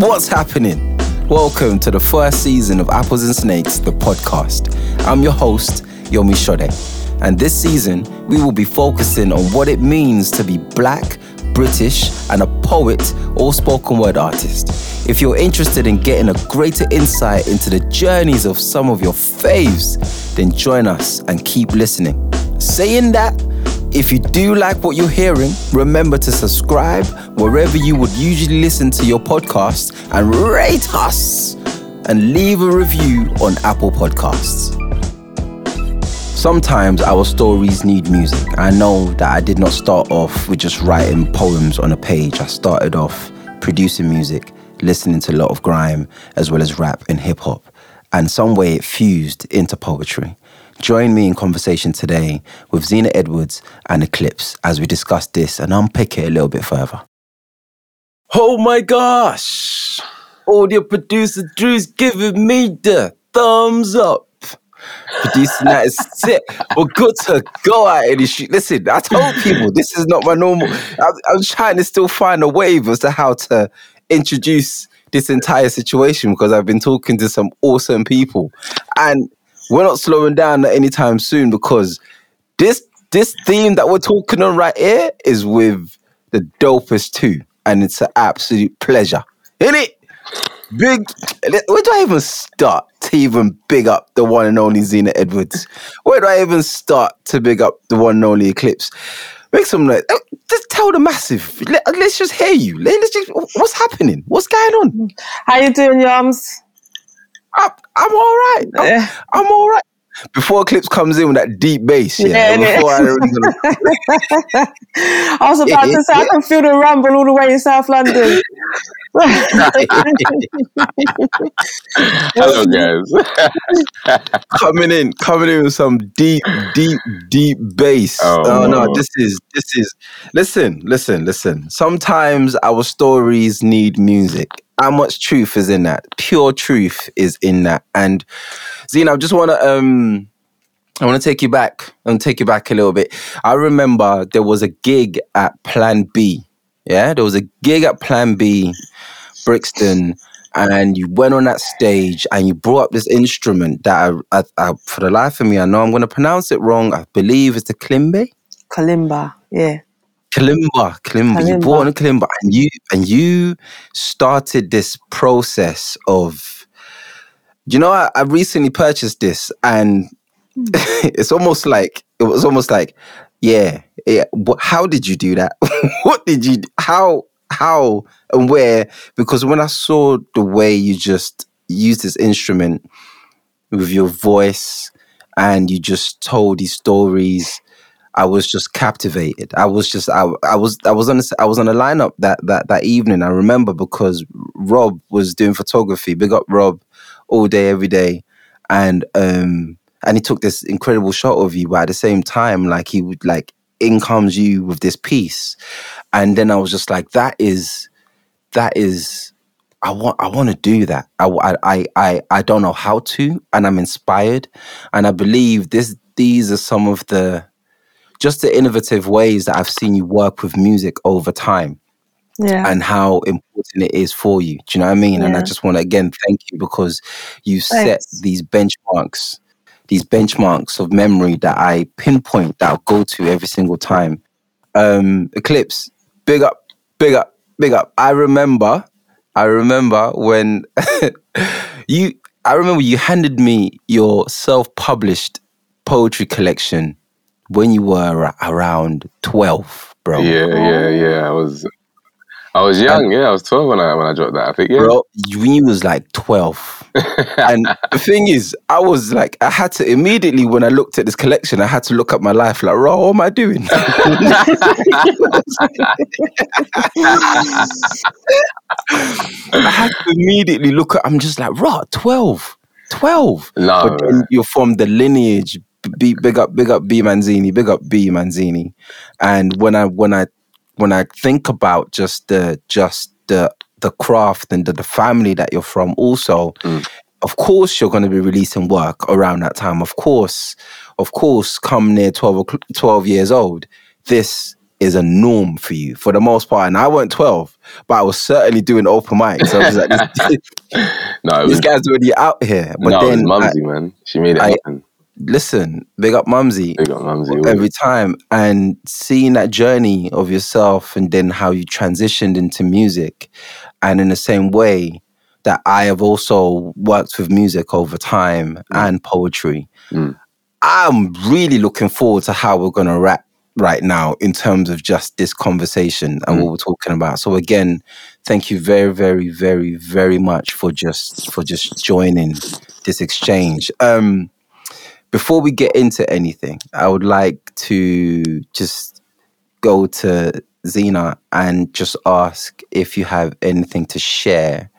What's happening? Welcome to the first season of Apples and Snakes, the podcast. I'm your host, Yomi Sode. And this season, we will be focusing on what it means to be black, British, and a poet or spoken word artist. If you're interested in getting a greater insight into the journeys of some of your faves, then join us and keep listening. Saying that, if you do like what you're hearing, remember to subscribe wherever you would usually listen to your podcast and rate us and leave a review on Apple Podcasts. Sometimes our stories need music. I know that I did not start off with just writing poems on a page. I started off producing music, listening to a lot of grime as well as rap and hip hop, and some way it fused into poetry. Join me in conversation today with Zena Edwards and Eclipse as we discuss this and unpick it a little bit further. Oh my gosh! Audio producer Drew's giving me the thumbs up. Producing that is sick. We're good to go at it. Shoot. Listen, I told people this is not my normal. I'm, I'm trying to still find a wave as to how to introduce this entire situation because I've been talking to some awesome people. And we're not slowing down anytime soon because this this theme that we're talking on right here is with the dopest two, and it's an absolute pleasure. In it, big. Where do I even start to even big up the one and only Zena Edwards? Where do I even start to big up the one and only Eclipse? Make some noise. Just tell the massive. Let, us just hear you. Let, us just. What's happening? What's going on? How you doing, Yums? I'm, I'm all right. I'm, I'm all right. Before Clips comes in with that deep bass, yeah. yeah before I, I was about yeah, to say, yeah. I can feel the rumble all the way in South London. Hello, guys. coming in, coming in with some deep, deep, deep bass. Oh, oh no, no, this is, this is. Listen, listen, listen. Sometimes our stories need music how much truth is in that? Pure truth is in that. And Zena, I just want to um I want to take you back and take you back a little bit. I remember there was a gig at Plan B. Yeah, there was a gig at Plan B, Brixton, and you went on that stage and you brought up this instrument that I, I, I for the life of me, I know I'm going to pronounce it wrong. I believe it's the kalimba. Kalimba, yeah. Kalimba, Kalimba, you brought on Kalimba, and you and you started this process of. You know, I, I recently purchased this, and hmm. it's almost like it was almost like, yeah, yeah. How did you do that? what did you? How? How and where? Because when I saw the way you just used this instrument with your voice, and you just told these stories I was just captivated. I was just I, I was I was on a, I was on a lineup that that that evening. I remember because Rob was doing photography. Big up Rob, all day every day, and um and he took this incredible shot of you. But at the same time, like he would like in comes you with this piece, and then I was just like, that is that is I want I want to do that. I, I I I don't know how to, and I'm inspired, and I believe this. These are some of the just the innovative ways that I've seen you work with music over time. Yeah. And how important it is for you. Do you know what I mean? Yeah. And I just want to again thank you because you set these benchmarks, these benchmarks of memory that I pinpoint that I'll go to every single time. Um, Eclipse, big up, big up, big up. I remember, I remember when you I remember you handed me your self-published poetry collection when you were around 12, bro. Yeah, yeah, yeah. I was I was young, and, yeah. I was 12 when I when I dropped that. I think, yeah. Bro, when you was like 12. and the thing is, I was like, I had to immediately when I looked at this collection, I had to look at my life like, bro, what am I doing? I had to immediately look at I'm just like, raw, 12. 12. No, you're from the lineage B, big up, big up B Manzini, big up B Manzini. And when I when I when I think about just the just the the craft and the, the family that you're from, also, mm. of course you're going to be releasing work around that time. Of course, of course, come near 12, 12 years old, this is a norm for you for the most part. And I weren't 12, but I was certainly doing open mics. So I was like, this, No, it this was, guy's already out here. But no, was then, Mumsy, man. She made it I- happen. Listen, big up Mumsy Big up Mumsy. every time, and seeing that journey of yourself, and then how you transitioned into music, and in the same way that I have also worked with music over time and poetry. Mm. I'm really looking forward to how we're gonna wrap right now in terms of just this conversation and Mm. what we're talking about. So again, thank you very, very, very, very much for just for just joining this exchange. Um before we get into anything, I would like to just go to Zena and just ask if you have anything to share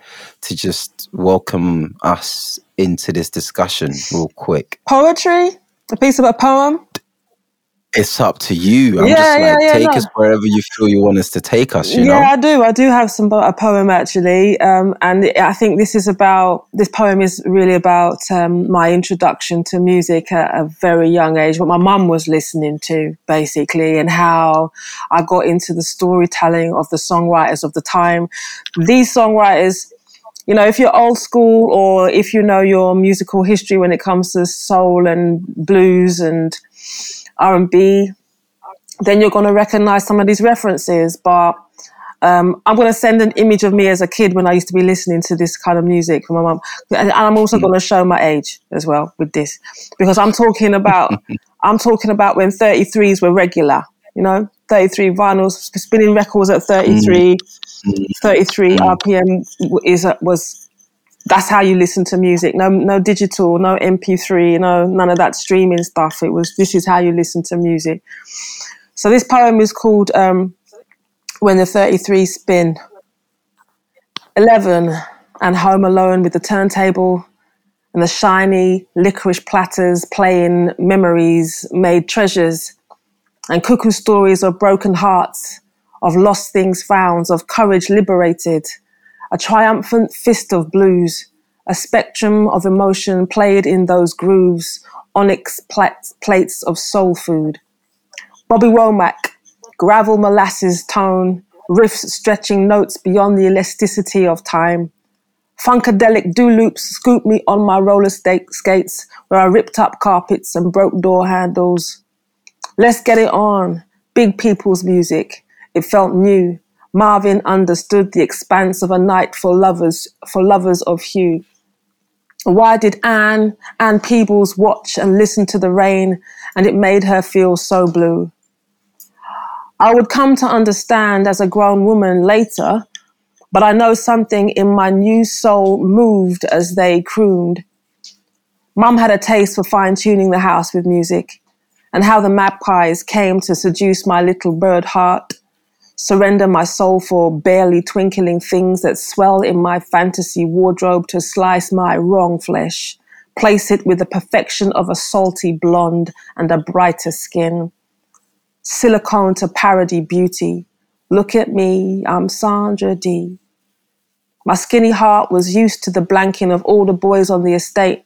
to just welcome us into this discussion real quick. Poetry? A piece of a poem? It's up to you. I'm Yeah, just yeah, like, yeah, take no. us wherever you feel you want us to take us, you yeah, know? I do. I do have some a poem actually, um, and I think this is about this poem is really about um, my introduction to music at a very young age, what my mum was listening to basically, and how I got into the storytelling of the songwriters of the time. These songwriters. You know, if you're old school or if you know your musical history when it comes to soul and blues and R and B, then you're going to recognize some of these references. But um, I'm going to send an image of me as a kid when I used to be listening to this kind of music from my mum, and I'm also going to show my age as well with this because I'm talking about I'm talking about when 33s were regular. You know, 33 vinyls, spinning records at 33, mm. mm. 33 RPM mm. is uh, was that's how you listen to music. No, no digital, no MP3, no none of that streaming stuff. It was this is how you listen to music. So this poem is called um, "When the 33 Spin." Eleven and home alone with the turntable and the shiny licorice platters playing memories made treasures and cuckoo stories of broken hearts, of lost things found, of courage liberated, a triumphant fist of blues, a spectrum of emotion played in those grooves, onyx plat- plates of soul food. Bobby Womack, gravel molasses tone, riffs stretching notes beyond the elasticity of time. Funkadelic do loops scoop me on my roller skates where I ripped up carpets and broke door handles. Let's get it on. Big people's music. It felt new. Marvin understood the expanse of a night for lovers, for lovers of hue. Why did Ann, Ann Peebles, watch and listen to the rain and it made her feel so blue? I would come to understand as a grown woman later, but I know something in my new soul moved as they crooned. Mum had a taste for fine tuning the house with music, and how the magpies came to seduce my little bird heart, surrender my soul for barely twinkling things that swell in my fantasy wardrobe to slice my wrong flesh, place it with the perfection of a salty blonde and a brighter skin. Silicone to parody beauty. Look at me, I'm Sandra Dee. My skinny heart was used to the blanking of all the boys on the estate.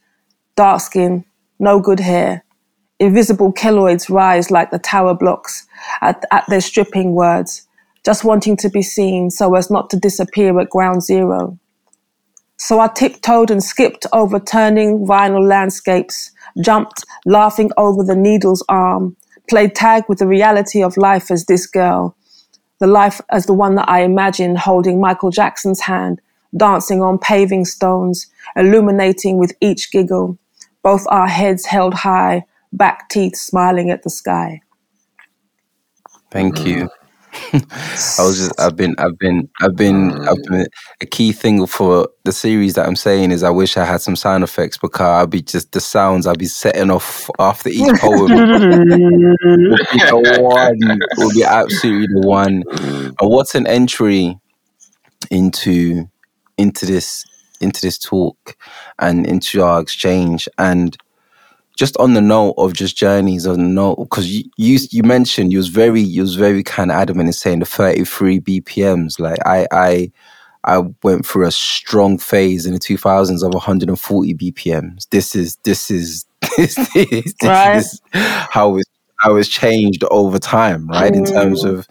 Dark skin, no good hair. Invisible keloids rise like the tower blocks at, at their stripping words, just wanting to be seen so as not to disappear at ground zero. So I tiptoed and skipped over turning vinyl landscapes, jumped, laughing over the needle's arm, played tag with the reality of life as this girl, the life as the one that I imagined holding Michael Jackson's hand, dancing on paving stones, illuminating with each giggle, both our heads held high, back teeth smiling at the sky. Thank you. I was just I've been I've been I've been I've mm. been a key thing for the series that I'm saying is I wish I had some sound effects because I'll be just the sounds I'll be setting off after each poem. The one will be absolutely the one. Mm. And what's an entry into into this into this talk and into our exchange. And just on the note of just journeys on the note because you, you you mentioned you was very you was very kind of adamant in saying the 33 bpms like i i i went through a strong phase in the 2000s of 140 bpms this is this is this is, this Right. is how it's how it's changed over time right? In terms mm. of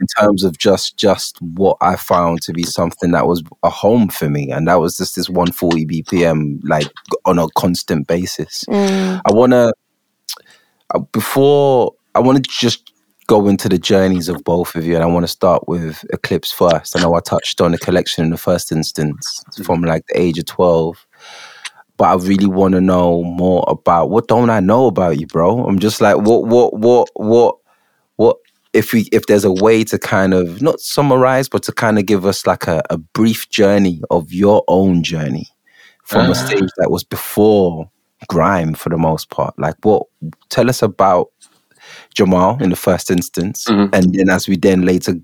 in terms of just just what I found to be something that was a home for me, and that was just this 140 BPM like on a constant basis. Mm. I want to before I want to just go into the journeys of both of you, and I want to start with Eclipse first. I know I touched on the collection in the first instance from like the age of 12 but I really want to know more about what don't I know about you, bro? I'm just like, what, what, what, what, what? If we, if there's a way to kind of not summarize, but to kind of give us like a, a brief journey of your own journey from a stage that was before grime for the most part. Like, what? Tell us about Jamal in the first instance, Mhm. and then as we then later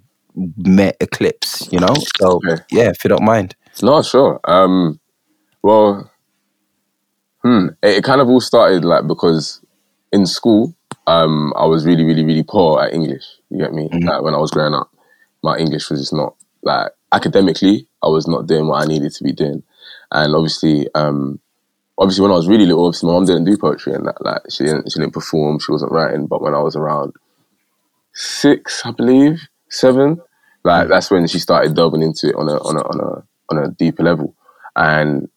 met Eclipse, you know. So Okay. yeah, if you don't mind. No, sure. Um, well, hmm, it, it kind of all started like because in school, um, I was really, really, really poor at English. You get me? Mhm. Like when I was growing up, my English was just not like academically. I was not doing what I needed to be doing, and obviously, um, obviously, when I was really little, obviously, my mom didn't do poetry and that. Like she didn't, she didn't perform. She wasn't writing. But when I was around six, I believe, seven, like that's when she started delving into it on a on a on a on a deeper level, and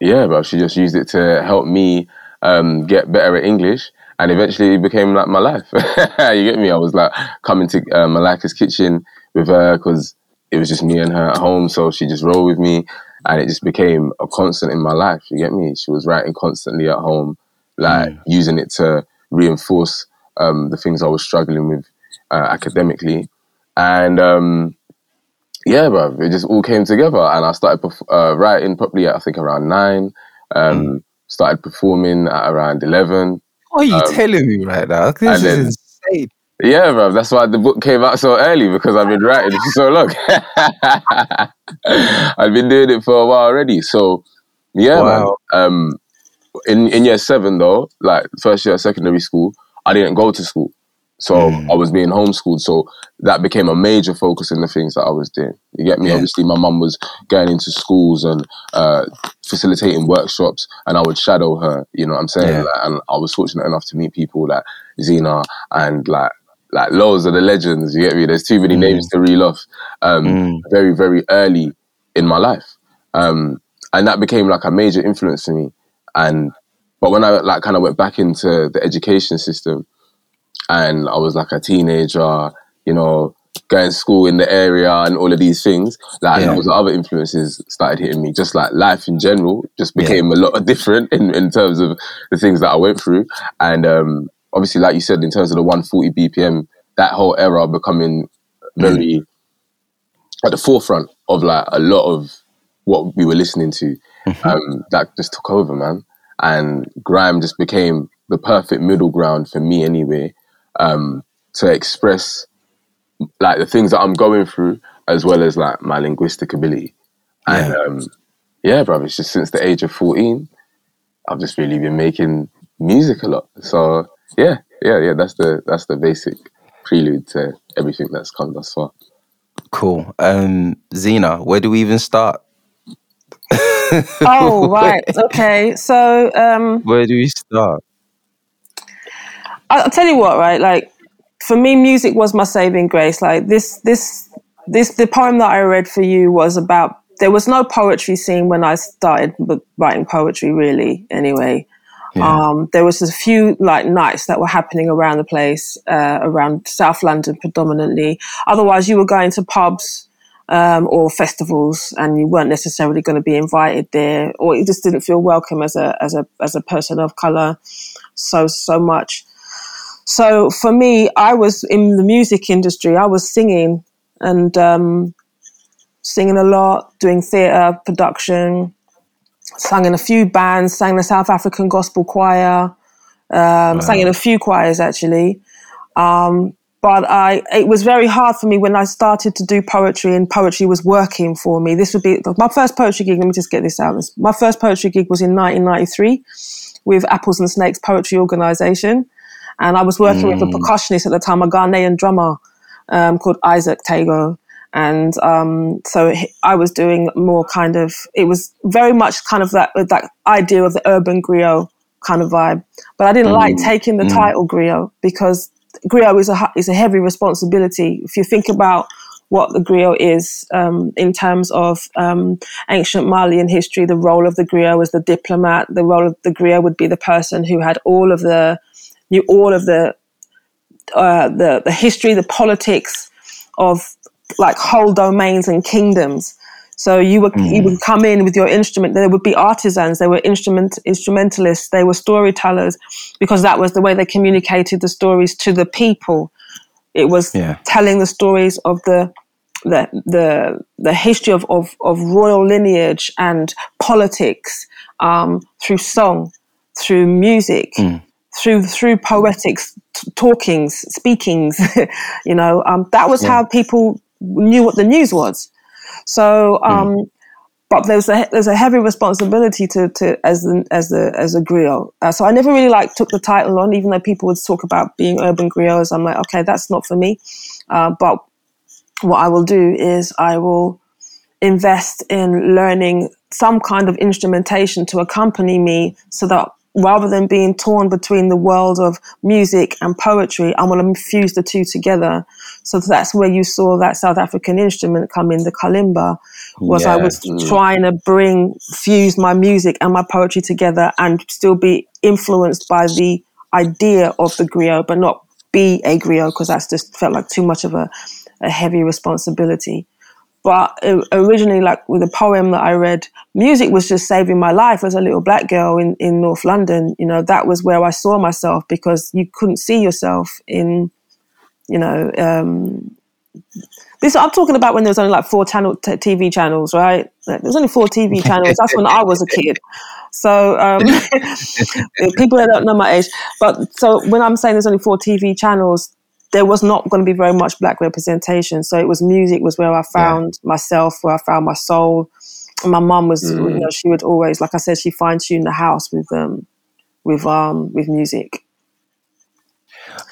yeah, bro, she just used it to help me um, get better at English, and eventually it became like my life. you get me? I was like coming to uh, Malika's kitchen with her because it was just me and her at home, so she just rolled with me, and it just became a constant in my life. You get me? She was writing constantly at home, like using it to reinforce um, the things I was struggling with uh, academically, and um, yeah, bro, it just all came together, and I started uh, writing probably I think around nine. Um, Started performing at around eleven. What are you Um, telling me right now? This and is then- insane. Yeah, bro, that's why the book came out so early because I've been writing for so long. I've been doing it for a while already. So, yeah, Wow. man. Um, in in year seven though, like first year of secondary school, I didn't go to school, so Mm. I was being homeschooled. So that became a major focus in the things that I was doing. You get me? Yeah. Obviously, my mum was going into schools and uh, facilitating workshops, and I would shadow her. You know what I'm saying? Yeah. Like, and I was fortunate enough to meet people like Zena and like like loads of the legends. You get me? There's too many Mm. names to reel off. Um, Mm. Very very early in my life, um, and that became like a major influence for me. And but when I like kind of went back into the education system, and I was like a teenager, you know, going to school in the area and all of these things, like Yeah. those other influences started hitting me. Just like life in general, just Yeah. became a lot different in, in terms of the things that I went through. And um, obviously, like you said, in terms of the 140 BPM, that whole era becoming very at the forefront of like a lot of what we were listening to. Um, that just took over, man. And grime just became the perfect middle ground for me, anyway, um, to express like the things that I'm going through, as well as like my linguistic ability. And Yeah. um, yeah, bro, it's just since the age of 14, I've just really been making music a lot. So yeah, yeah, yeah. That's the that's the basic prelude to everything that's come thus far. Cool. Um, Zena, where do we even start? Oh, right. Okay. So um, Where do we start? I- I'll tell you what, right? Like for me, music was my saving grace. Like this, this, this. The poem that I read for you was about. There was no poetry scene when I started writing poetry, really. Anyway, Yeah. um, there was a few like nights that were happening around the place, uh, around South London predominantly. Otherwise, you were going to pubs um, or festivals, and you weren't necessarily going to be invited there, or you just didn't feel welcome as a as a as a person of color. So so much. So for me, I was in the music industry. I was singing and um, singing a lot, doing theatre production, sang in a few bands, sang the South African Gospel Choir, um, sang in a few choirs actually. Um, but I, it was very hard for me when I started to do poetry, and poetry was working for me. This would be my first poetry gig. Let me just get this out. My first poetry gig was in 1993 with Apples and Snakes Poetry Organisation, and I was working with a percussionist at the time, a Ghanaian drummer um, called Isaac Tago. And um, so I was doing more kind of, it was very much kind of that that idea of the urban griot kind of vibe. But I didn't like taking the title griot because griot is a is a heavy responsibility. If you think about what the griot is um, in terms of um, ancient Malian history, the role of the griot was the diplomat. The role of the griot would be the person who had all of the knew all of the uh, the the history, the politics of like whole domains and kingdoms. So you would mm. you would come in with your instrument. There would be artisans. There were instrument instrumentalists. They were storytellers, because that was the way they communicated the stories to the people. It was yeah. telling the stories of the the the the history of of, of royal lineage and politics um, through song, through music. Mm. Through through poetics, t- talkings, speakings, you know, um, that was yeah. how people knew what the news was. So, hmm. um, mm. but there's a there's a heavy responsibility to, to as the, as the as a griot. Uh, so I never really like took the title on, even though people would talk about being urban griots. I'm like, okay, that's not for me. Uh, but what I will do is I will invest in learning some kind of instrumentation to accompany me so that rather than being torn between the world of music and poetry, I want to fuse the two together. So that's where you saw that South African instrument come in, the kalimba, was yeah. I was trying to bring, fuse my music and my poetry together and still be influenced by the idea of the griot, but not be a griot because that's just felt like too much of a, a heavy responsibility. But originally, like with a poem that I read, music was just saving my life as a little black girl in, in North London. You know, that was where I saw myself because you couldn't see yourself in, you know, um, this I'm talking about when there was only like four channel t- TV channels, right? There was only four TV channels. That's when I was a kid. So um, people that don't know my age, but so when I'm saying there's only four TV channels, there was not going to be very much black representation. So it was music was where I found yeah. myself, where I found my soul. And my mum was, mm. you know, she would always, like I said, she fine tuned the house with um, with um, with music.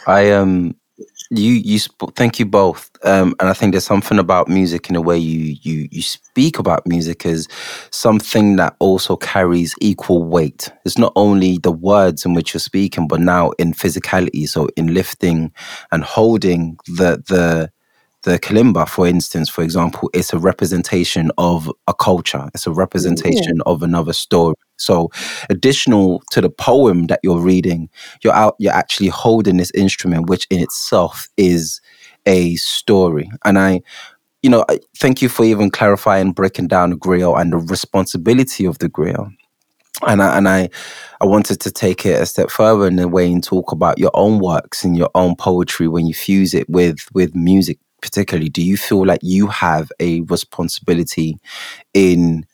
I um you you sp- thank you both um, and i think there's something about music in the way you you you speak about music as something that also carries equal weight it's not only the words in which you're speaking but now in physicality so in lifting and holding the the the kalimba, for instance, for example, it's a representation of a culture. It's a representation of another story. So, additional to the poem that you're reading, you're out. You're actually holding this instrument, which in itself is a story. And I, you know, thank you for even clarifying, breaking down the griot and the responsibility of the griot. And I, and I, I wanted to take it a step further in a way and talk about your own works and your own poetry when you fuse it with with music particularly do you feel like you have a responsibility in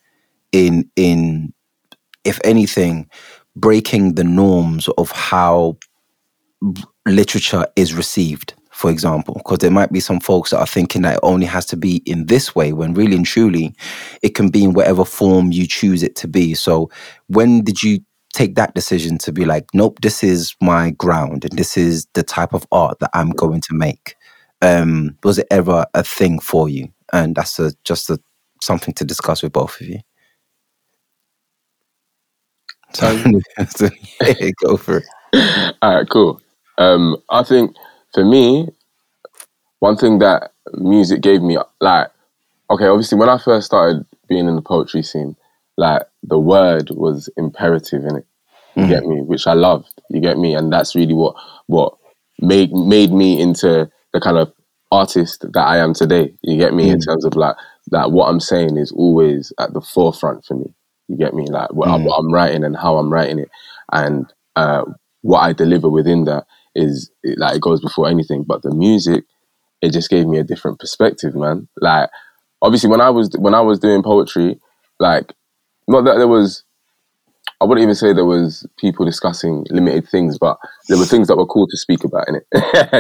in in if anything breaking the norms of how literature is received for example because there might be some folks that are thinking that it only has to be in this way when really and truly it can be in whatever form you choose it to be so when did you take that decision to be like nope this is my ground and this is the type of art that i'm going to make um, was it ever a thing for you? And that's a, just a, something to discuss with both of you. So, yeah, go for it. All right, cool. Um, I think for me, one thing that music gave me, like, okay, obviously when I first started being in the poetry scene, like the word was imperative in it. You mm-hmm. get me, which I loved. You get me, and that's really what what made made me into the kind of artist that I am today. You get me mm. in terms of like that. What I'm saying is always at the forefront for me. You get me like what, mm. what I'm writing and how I'm writing it, and uh, what I deliver within that is it, like it goes before anything. But the music, it just gave me a different perspective, man. Like obviously when I was when I was doing poetry, like not that there was I wouldn't even say there was people discussing limited things, but there were things that were cool to speak about in it.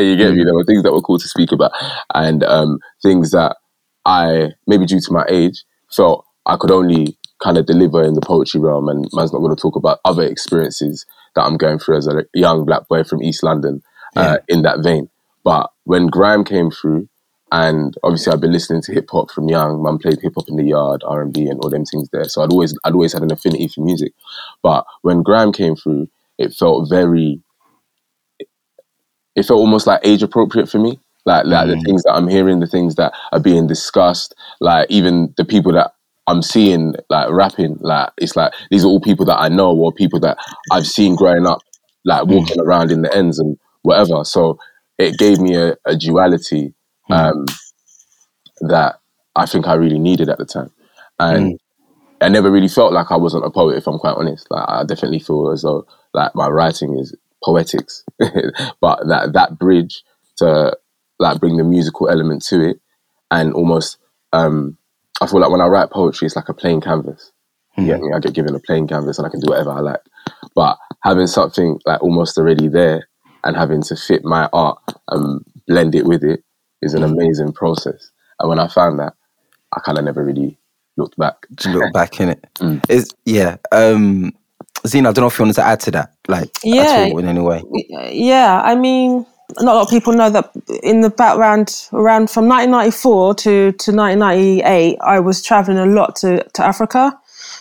you get me? Mm. There were things that were cool to speak about, and um, things that I maybe due to my age felt I could only kind of deliver in the poetry realm. And man's not going to talk about other experiences that I'm going through as a young black boy from East London uh, yeah. in that vein. But when grime came through, and obviously I've been listening to hip hop from young. Mum played hip hop in the yard, R and B, and all them things there. So I'd always I'd always had an affinity for music. But when grime came through, it felt very it felt almost like age appropriate for me. Like, like the things that I'm hearing, the things that are being discussed, like even the people that I'm seeing like rapping, like it's like these are all people that I know or people that I've seen growing up, like walking around in the ends and whatever. So it gave me a, a duality um, that I think I really needed at the time. And I never really felt like I wasn't a poet, if I'm quite honest. Like I definitely feel as though like my writing is poetics, but that that bridge to like bring the musical element to it, and almost um, I feel like when I write poetry, it's like a plain canvas. You get hmm. me? I get given a plain canvas and I can do whatever I like. But having something like almost already there and having to fit my art and blend it with it is an hmm. amazing process. And when I found that, I kind of never really looked back. To look back in it. Mm. Is yeah. Um, Zena, I don't know if you wanted to add to that, like Yeah. at all in any way. Yeah, I mean, not a lot of people know that in the background, around from 1994 to, to 1998, I was traveling a lot to, to Africa,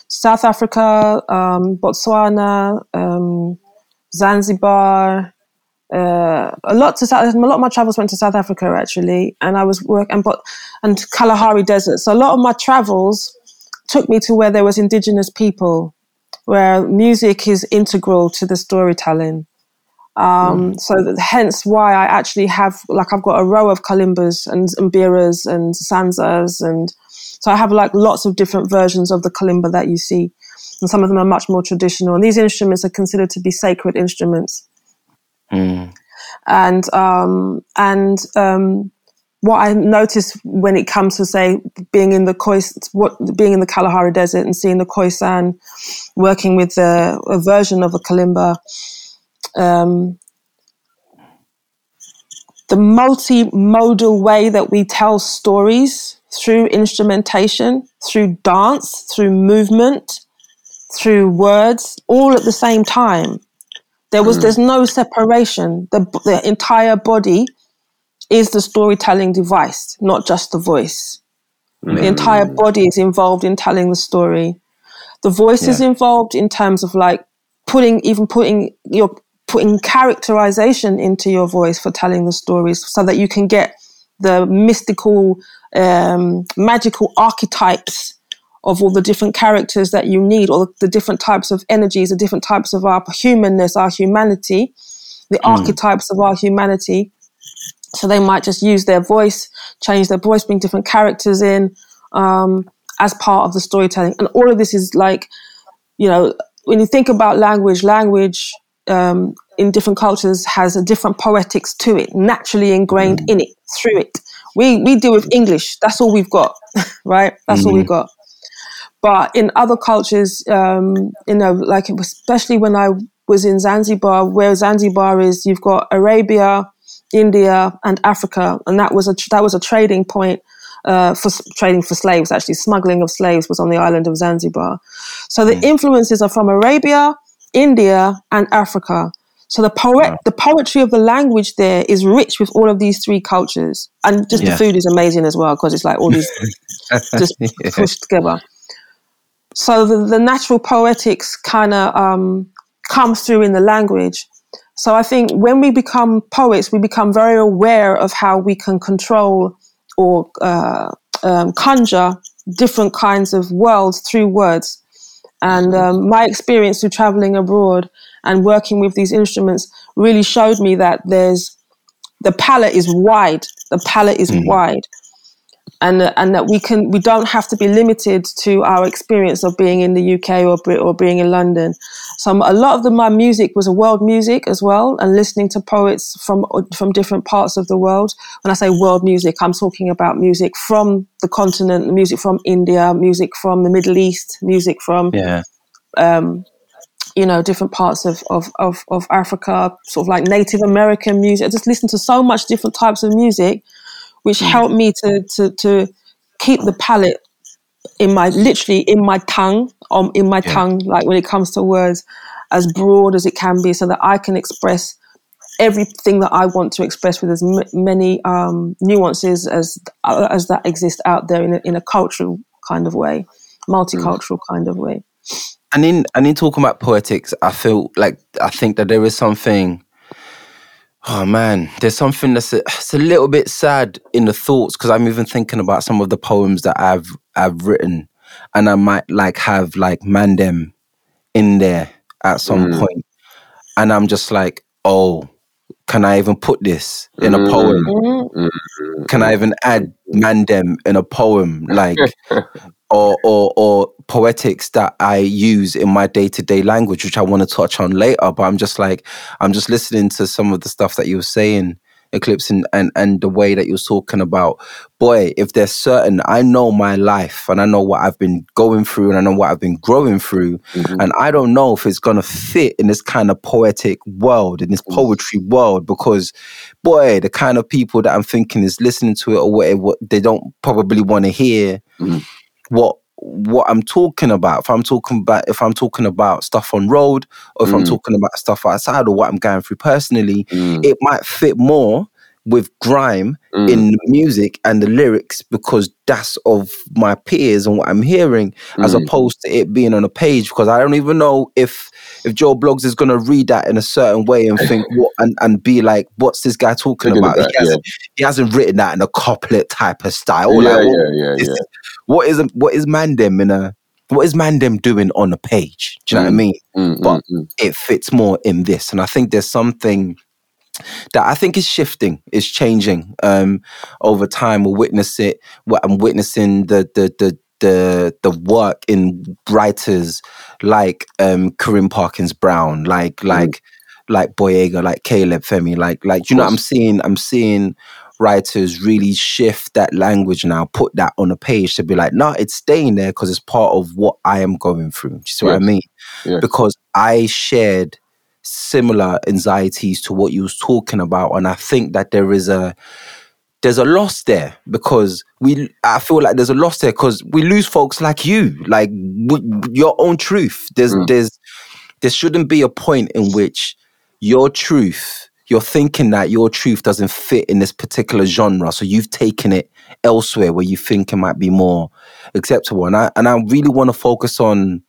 South Africa, um, Botswana, um, Zanzibar, uh, a lot to South, a lot of my travels went to South Africa actually, and I was work and and Kalahari Desert. So a lot of my travels took me to where there was indigenous people, where music is integral to the storytelling. Um, So that, hence why I actually have like I've got a row of kalimbas and mbiras and sanzas and so I have like lots of different versions of the kalimba that you see, and some of them are much more traditional. And these instruments are considered to be sacred instruments. And um, and um, what I noticed when it comes to say being in the Khois, what being in the Kalahari Desert and seeing the Khoisan working with the, a version of a kalimba, um, the multimodal way that we tell stories through instrumentation, through dance, through movement, through words, all at the same time. There was there's no separation. The the entire body is the storytelling device, not just the voice. The entire body is involved in telling the story. The voice is involved in terms of like putting even putting your putting characterization into your voice for telling the stories so that you can get the mystical um, magical archetypes of all the different characters that you need, or the different types of energies, the different types of our humanness, our humanity, the archetypes of our humanity. So they might just use their voice, change their voice, bring different characters in um, as part of the storytelling. And all of this is like, you know, when you think about language, language um, in different cultures has a different poetics to it, naturally ingrained in it, through it. We we deal with English. That's all we've got, right? That's all we've got. But in other cultures, um, you know, like especially when I was in Zanzibar, where Zanzibar is, you've got Arabia, India, and Africa, and that was a that was a trading point uh, for trading for slaves. Actually, smuggling of slaves was on the island of Zanzibar. So the influences are from Arabia, India, and Africa. So the poet, the poetry of the language there is rich with all of these three cultures, and just Yeah. the food is amazing as well because it's like all these just pushed together. So the, the natural poetics kind of um, comes through in the language. So I think when we become poets, we become very aware of how we can control or uh, um, conjure different kinds of worlds through words. And um, my experience through traveling abroad and working with these instruments really showed me that there's the palette is wide. The palette is wide, and and that we can we don't have to be limited to our experience of being in the UK or Brit or being in London. So a lot of the, my music was a world music as well, and listening to poets from from different parts of the world. When I say world music, I'm talking about music from the continent, music from India, music from the Middle East, music from Yeah. Um, you know different parts of, of, of, of Africa, sort of like Native American music. I just listened to so much different types of music, which helped me to to to keep the palate in my literally in my tongue, um, in my tongue, like when it comes to words, as broad as it can be, so that I can express everything that I want to express with as m- many um, nuances as uh, as that exist out there in a, in a cultural kind of way, multicultural kind of way. And in and in talking about poetics, I feel like I think that there is something Oh man, there's something that's a, it's a little bit sad in the thoughts because I'm even thinking about some of the poems that I've I've written, and I might like have like Mandem in there at some Mm. point, and I'm just like, oh, can I even put this in a poem? Mm. Can I even add Mandem in a poem? Like, or or or poetics that I use in my day to day language, which I want to touch on later. But I'm just like, I'm just listening to some of the stuff that you were saying, Eclipse, and and, and the way that you were talking about. Boy, if there's certain, I know my life and I know what I've been going through and I know what I've been growing through, Mhm. and I don't know if it's gonna fit in this kind of poetic world, in this poetry world, because boy, the kind of people that I'm thinking is listening to it or whatever, what they don't probably want to hear Mhm. what what I'm talking about. If I'm talking about if I'm talking about stuff on road, or if I'm Mm. talking about stuff outside, or what I'm going through personally, Mm, it might fit more with grime mm, in the music and the lyrics because that's of my peers and what I'm hearing, as mm. opposed to it being on a page. Because I don't even know if if Joe Bloggs is gonna read that in a certain way and think what and, and be like, what's this guy talking Thinking about? about- he, hasn't, he hasn't written that in a couplet type of style. yeah, like, what, yeah, yeah, is- yeah. what is what is Mandem in a what is Mandem doing on a page? Do you know what I Mm. mean? Mm, but- mm, mm. It fits more in this, and I think there's something that I think is shifting, is changing um, over time. We'll witness it. What I'm witnessing the the the the the work in writers like um Kareem Parkins Brown, like Mm. like like Boyega, like Caleb Femi, like like you know, I'm seeing I'm seeing writers really shift that language now, put that on a page to be like, no, it's staying there because it's part of what I am going through. Do you see what I mean? Yes. Because I shared similar anxieties to what you was talking about, and I think that there is a there's a loss there because we I feel like there's a loss there because we lose folks like you, like w- your own truth. There's Mm. there's there shouldn't be a point in which your truth you're thinking that your truth doesn't fit in this particular genre so you've taken it elsewhere where you think it might be more acceptable and i and i really want to focus on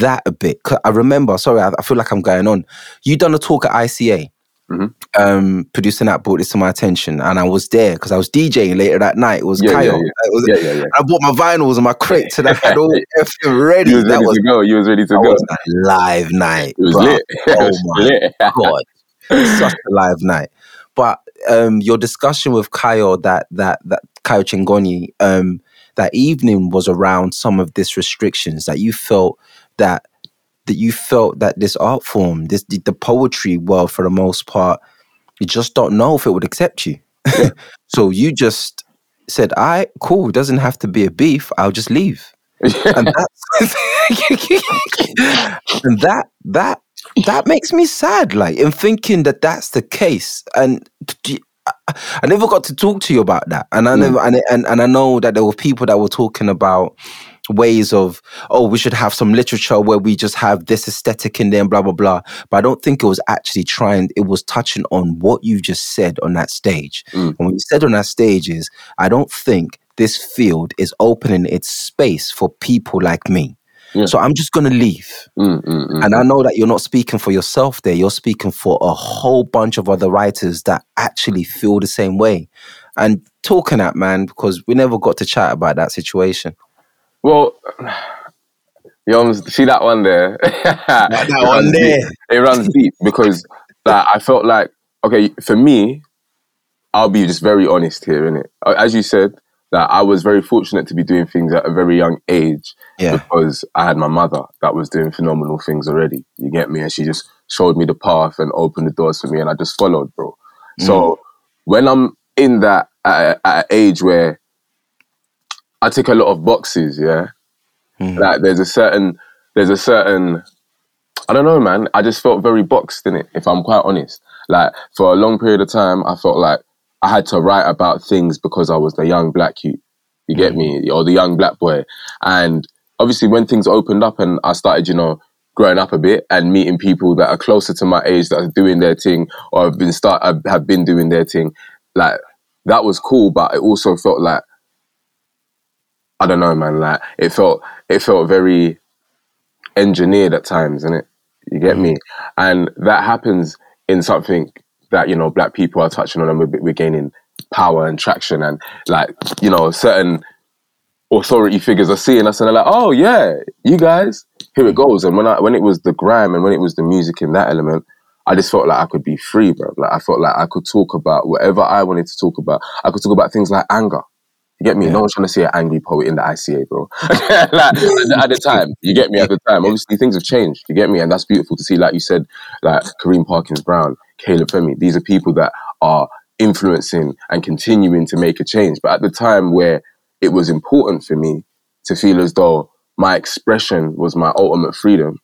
that a bit i remember sorry I, I feel like i'm going on you done a talk at ica Mhm. um producing that brought this to my attention and i was there because i was djing later that night it was Yeah, yeah, Kyle. yeah. It was- Yeah, yeah, yeah. I bought my vinyls and my crates and I had all everything ready. You was That ready was, to go. You was ready to that go. was a live night. It was lit. Oh my lit. God. Such a live night. But um, your discussion with Kayo that that that Kayo Chingonyi um, that evening was around some of these restrictions that you felt that that you felt that this art form, this the, the poetry world for the most part, you just don't know if it would accept you. so you just said, "I right, cool. It doesn't have to be a beef. I'll just leave." and that's and that that that makes me sad like in thinking that that's the case and I never got to talk to you about that, and I Mm. never, and, and and I know that there were people that were talking about ways of, oh, we should have some literature where we just have this aesthetic in there, and blah blah blah. But I don't think it was actually trying. It was touching on what you just said on that stage. Mm. And what you said on that stage is, I don't think this field is opening its space for people like me. Yeah. So I'm just gonna leave. Mm, mm, mm. And I know that you're not speaking for yourself there. You're speaking for a whole bunch of other writers that actually feel the same way. And talking at man, because we never got to chat about that situation. Well, almost see that one there. that one there. It runs deep because like, I felt like okay for me. I'll be just very honest here, innit? Uh, As you said, that I was very fortunate to be doing things at a very young age Yeah. because I had my mother that was doing phenomenal things already. You get me? And she just showed me the path and opened the doors for me, and I just followed, bro. So when I'm in that at, at an age where I tick a lot of boxes, yeah, Mhm. like there's a certain, there's a certain, I don't know, man. I just felt very boxed in it. If I'm quite honest, like for a long period of time, I felt like I had to write about things because I was the young black youth. You get me, or the young black boy, and obviously when things opened up and I started, you know, growing up a bit and meeting people that are closer to my age that are doing their thing or have been start have been doing their thing, like that was cool. But it also felt like I don't know, man. Like it felt it felt very engineered at times, and it you get me, mm. and that happens in something that you know black people are touching on and we're, we're gaining power and traction and like you know certain authority figures are seeing us and they're like, oh yeah, you guys, here it goes. And when I when it was the grime and when it was the music in that element, I just felt like I could be free, bro. Like I felt like I could talk about whatever I wanted to talk about. I could talk about things like anger. You get me? Yeah. No one's trying to see an angry poet in the ICA, bro. like, at, the, at the time, you get me. At the time, obviously things have changed. You get me, and that's beautiful to see. Like you said, like Kareem Parkins Brown, Caleb Femi. These are people that are influencing and continuing to make a change. But at the time where it was important for me to feel as though my expression was my ultimate freedom,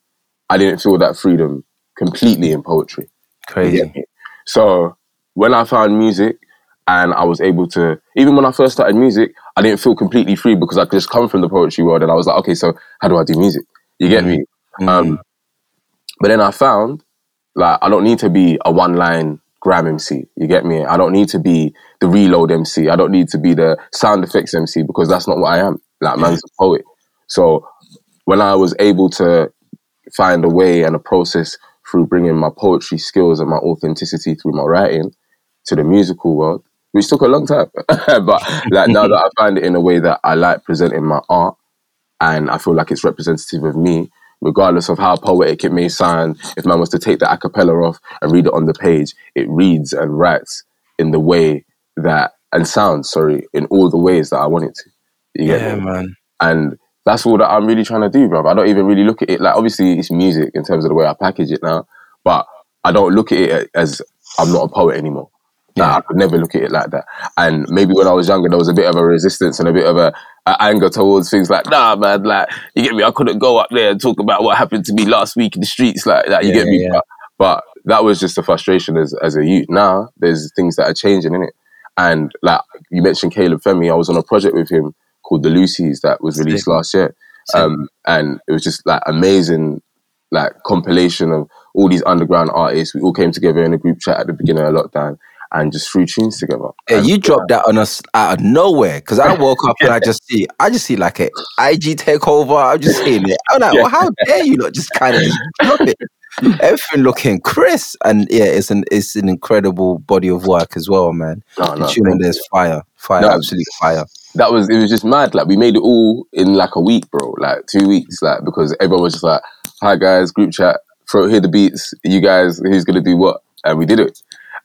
I didn't feel that freedom completely in poetry. Crazy. So when I found music and I was able to, even when I first started music, I didn't feel completely free because I could just come from the poetry world and I was like, okay, so how do I do music? You get me? Um, but then I found like I don't need to be a one line gram MC. You get me? I don't need to be the reload MC. I don't need to be the sound effects MC because that's not what I am. Like man's a poet. So when I was able to find a way and a process through bringing my poetry skills and my authenticity through my writing to the musical world, which took a long time, but like now that I find it in a way that I like presenting my art and I feel like it's representative of me, regardless of how poetic it may sound. If man was to take the a cappella off and read it on the page, it reads and writes in the way that and sounds, sorry, in all the ways that I want it to. You get Yeah, me? man. And that's all that I'm really trying to do, bro. I don't even really look at it like obviously it's music in terms of the way I package it now, but I don't look at it as I'm not a poet anymore. Yeah. I could never look at it like that. And maybe when I was younger, there was a bit of a resistance and a bit of a, a anger towards things like, nah, man, like you get me. I couldn't go up there and talk about what happened to me last week in the streets, like that. You Yeah, get me. yeah. But, but that was just a frustration as as a youth. Now there's things that are changing in it. And like you mentioned, Caleb Femi, I was on a project with him called The Lucy's that was released last year. Um, and it was just like amazing, like compilation of all these underground artists. We all came together in a group chat at the beginning of lockdown and just threw tunes together. Yeah, And- you dropped that on us out of nowhere because I woke up and I just see, I just see like a IG takeover. I'm just seeing it. I'm like, Yeah. well, how dare you not just kind of drop it? Everything looking crisp, and yeah, it's an it's an incredible body of work as well, man. No, The no, tune on there's fire, fire, No. absolute fire. that was it was just mad. Like we made it all in like a week, bro. Like two weeks, like because everyone was just like, "Hi guys, group chat, throw here the beats. You guys, who's gonna do what?" And we did it,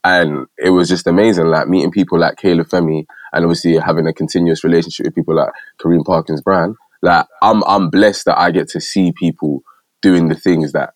and it was just amazing. Like meeting people like Caleb Femi, and obviously having a continuous relationship with people like Kareem Parkins Brown. Like I'm, I'm blessed that I get to see people doing the things that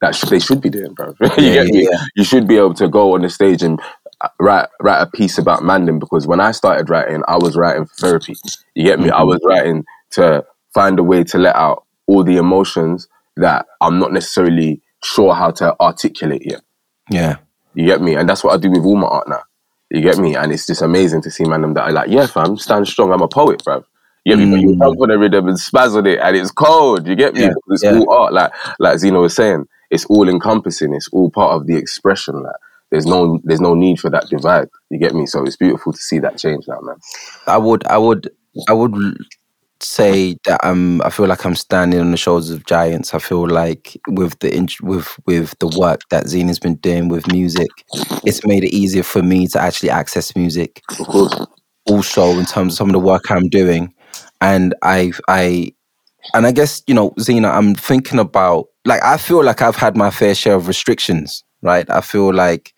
that sh- they should be doing, bro. you Yeah, get me? yeah. You should be able to go on the stage and uh, write write a piece about Mandem because when I started writing, I was writing for therapy. You get me? I was writing to find a way to let out all the emotions that I'm not necessarily sure how to articulate yet. Yeah, You get me? And that's what I do with all my art now. You get me? And it's just amazing to see man them that are like, yeah, fam, stand strong. I'm a poet, bruv. You get me? But you jump on the rhythm and spaz on it, and it's cold. You get me? Yeah, it's yeah. all art. Like like Zena was saying, it's all encompassing. It's all part of the expression. Like there's no there's no need for that divide. You get me? So it's beautiful to see that change now, man. I would, I would, I would say that I'm. I feel like I'm standing on the shoulders of giants. I feel like with the with with the work that Zena has been doing with music, it's made it easier for me to actually access music. Also, in terms of some of the work I'm doing, and I, I, and I guess you know, Zena, I'm thinking about like I feel like I've had my fair share of restrictions. Right, I feel like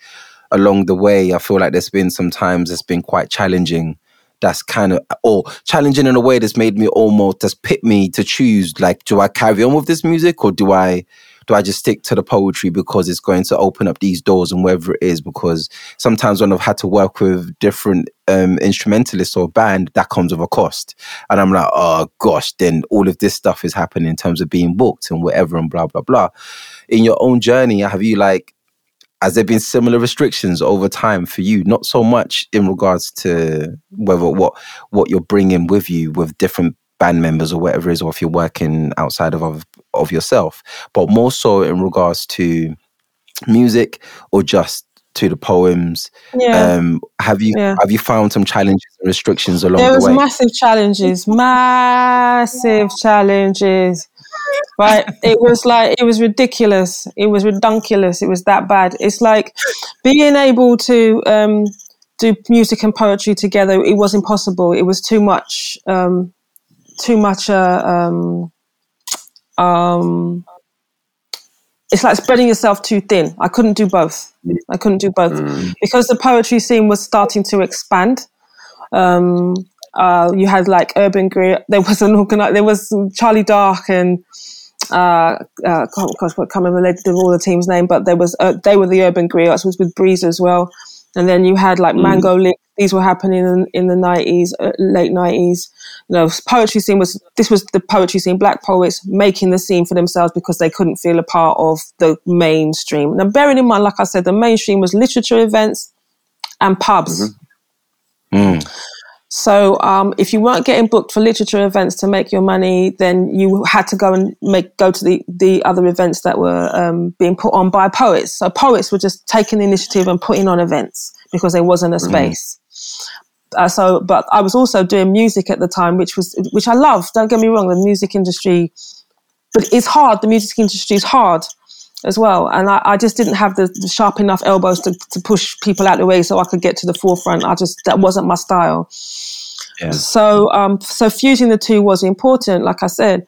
along the way, I feel like there's been some times it's been quite challenging. That's kind of or challenging in a way that's made me almost that's pit me to choose like do I carry on with this music or do I do I just stick to the poetry because it's going to open up these doors and wherever it is? Because sometimes when I've had to work with different um, instrumentalists or band that comes with a cost. And I'm like oh gosh then all of this stuff is happening in terms of being booked and whatever and blah blah blah. In your own journey have you like has there been similar restrictions over time for you not so much in regards to whether what what you're bringing with you with different band members or whatever it is or if you're working outside of of, of yourself but more so in regards to music or just to the poems Yeah. um have you Yeah. have you found some challenges and restrictions along there the was way massive challenges, massive challenges. Right? It was like it was ridiculous. It was redunculous. It was that bad. It's like being able to um, do music and poetry together. It was impossible. It was too much. Um, too much. Uh, um, um, it's like spreading yourself too thin. I couldn't do both. I couldn't do both mm. because the poetry scene was starting to expand. Um, uh, you had like Urban Griot. There was an organi- There was Charlie Dark and uh, uh, can't, can't remember all the team's name, but there was uh, they were the Urban Griots. It was with Breeze as well, and then you had like mm. Mango Lick. These were happening in, in the nineties, uh, late nineties. You know, poetry scene was this was the poetry scene. Black poets making the scene for themselves because they couldn't feel a part of the mainstream. Now, bearing in mind, like I said, the mainstream was literature events and pubs. Mm-hmm. Mm. So um, if you weren't getting booked for literature events to make your money, then you had to go and make go to the the other events that were um, being put on by poets. So poets were just taking the initiative and putting on events because there wasn't a mm. space. Mm. Uh, so, but I was also doing music at the time, which was which I love. Don't get me wrong, the music industry, but it's hard. The music industry is hard as well, and I, I just didn't have the, the, sharp enough elbows to, to push people out of the way so I could get to the forefront. I just that wasn't my style. Yeah. So, um, so fusing the two was important, like I said.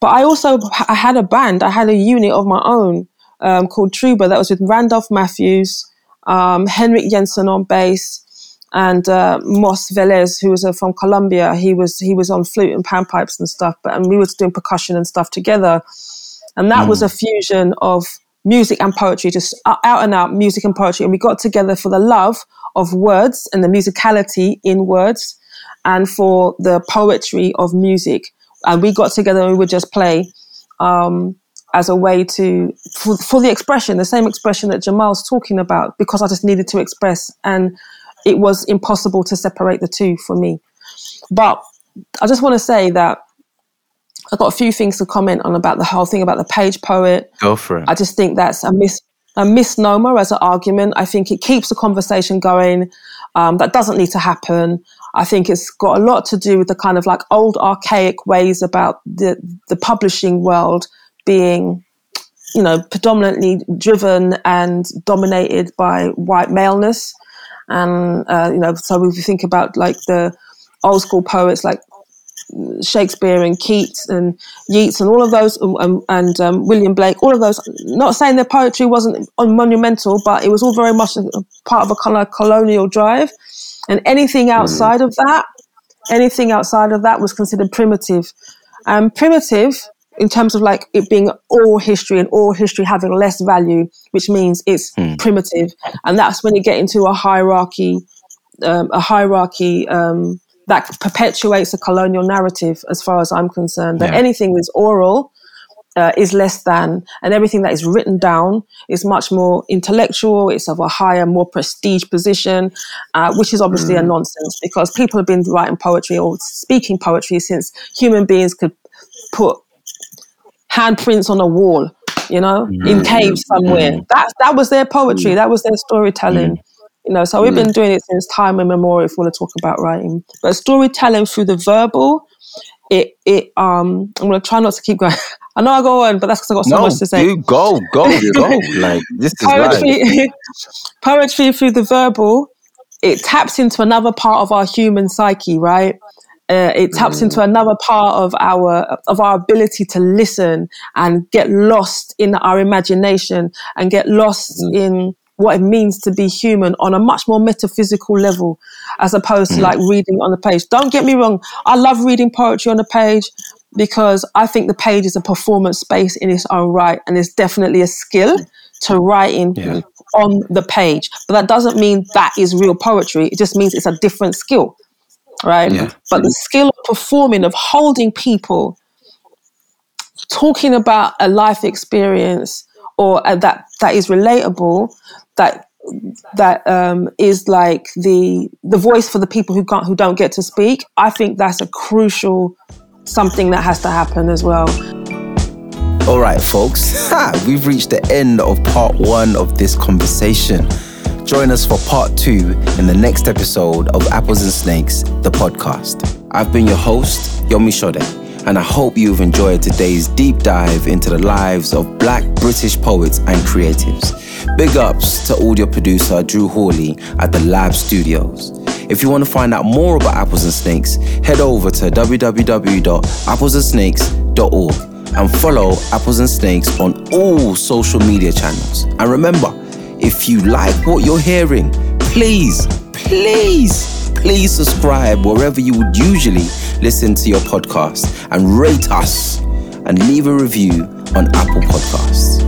But I also I had a band. I had a unit of my own um, called Truba that was with Randolph Matthews, um, Henrik Jensen on bass, and uh, Moss Velez, who was uh, from Colombia. He was he was on flute and panpipes and stuff. But and we were doing percussion and stuff together, and that mm. was a fusion of music and poetry, just out and out music and poetry. And we got together for the love of words and the musicality in words and for the poetry of music. And we got together and we would just play um, as a way to, for, for the expression, the same expression that Jamal's talking about, because I just needed to express. And it was impossible to separate the two for me. But I just want to say that I've got a few things to comment on about the whole thing about the page poet. Go for it. I just think that's a mis a misnomer as an argument. I think it keeps the conversation going. Um, that doesn't need to happen. I think it's got a lot to do with the kind of like old archaic ways about the the publishing world being, you know, predominantly driven and dominated by white maleness, and uh, you know, so if you think about like the old school poets like Shakespeare and Keats and Yeats and all of those, um, and um, William Blake, all of those. Not saying their poetry wasn't monumental, but it was all very much a, a part of a kind of colonial drive. And anything hmm. outside mm. of that, anything outside of that was considered primitive. And primitive in terms of like it being all history and all history having less value, which means it's mm. primitive. And that's when you get into a hierarchy, um, a hierarchy um, that perpetuates a colonial narrative, as far as I'm concerned. That yeah. anything that's oral uh, is less than, and everything that is written down is much more intellectual. It's of a higher, more prestige position, uh, which is obviously mm. a nonsense because people have been writing poetry or speaking poetry since human beings could put handprints on a wall, you know, mm. in caves somewhere. Mm. That that was their poetry. Mm. That was their storytelling. Mm. You know, so we've been doing it since time immemorial. If we want to talk about writing, but storytelling through the verbal it it um I'm gonna try not to keep going. I know I go on, but that's because I got so no, much to say. You go, go, go. like this is poetry, poetry through the verbal. It taps into another part of our human psyche, right? Uh, it taps mm. into another part of our of our ability to listen and get lost in our imagination and get lost mm. in what it means to be human on a much more metaphysical level as opposed to mm. like reading on the page. Don't get me wrong, I love reading poetry on the page because I think the page is a performance space in its own right and it's definitely a skill to writing yeah. on the page. But that doesn't mean that is real poetry. It just means it's a different skill. Right? Yeah. But the skill of performing, of holding people, talking about a life experience or uh, that that is relatable that that um, is like the the voice for the people who can't who don't get to speak. I think that's a crucial something that has to happen as well. All right, folks, we've reached the end of part one of this conversation. Join us for part two in the next episode of Apples and Snakes, the podcast. I've been your host, Yomi Sode and I hope you've enjoyed today's deep dive into the lives of black British poets and creatives. Big ups to audio producer Drew Hawley at the Lab Studios. If you want to find out more about Apples and Snakes, head over to www.applesandsnakes.org and follow Apples and Snakes on all social media channels. And remember, if you like what you're hearing, please, please, please subscribe wherever you would usually listen to your podcast and rate us and leave a review on Apple Podcasts.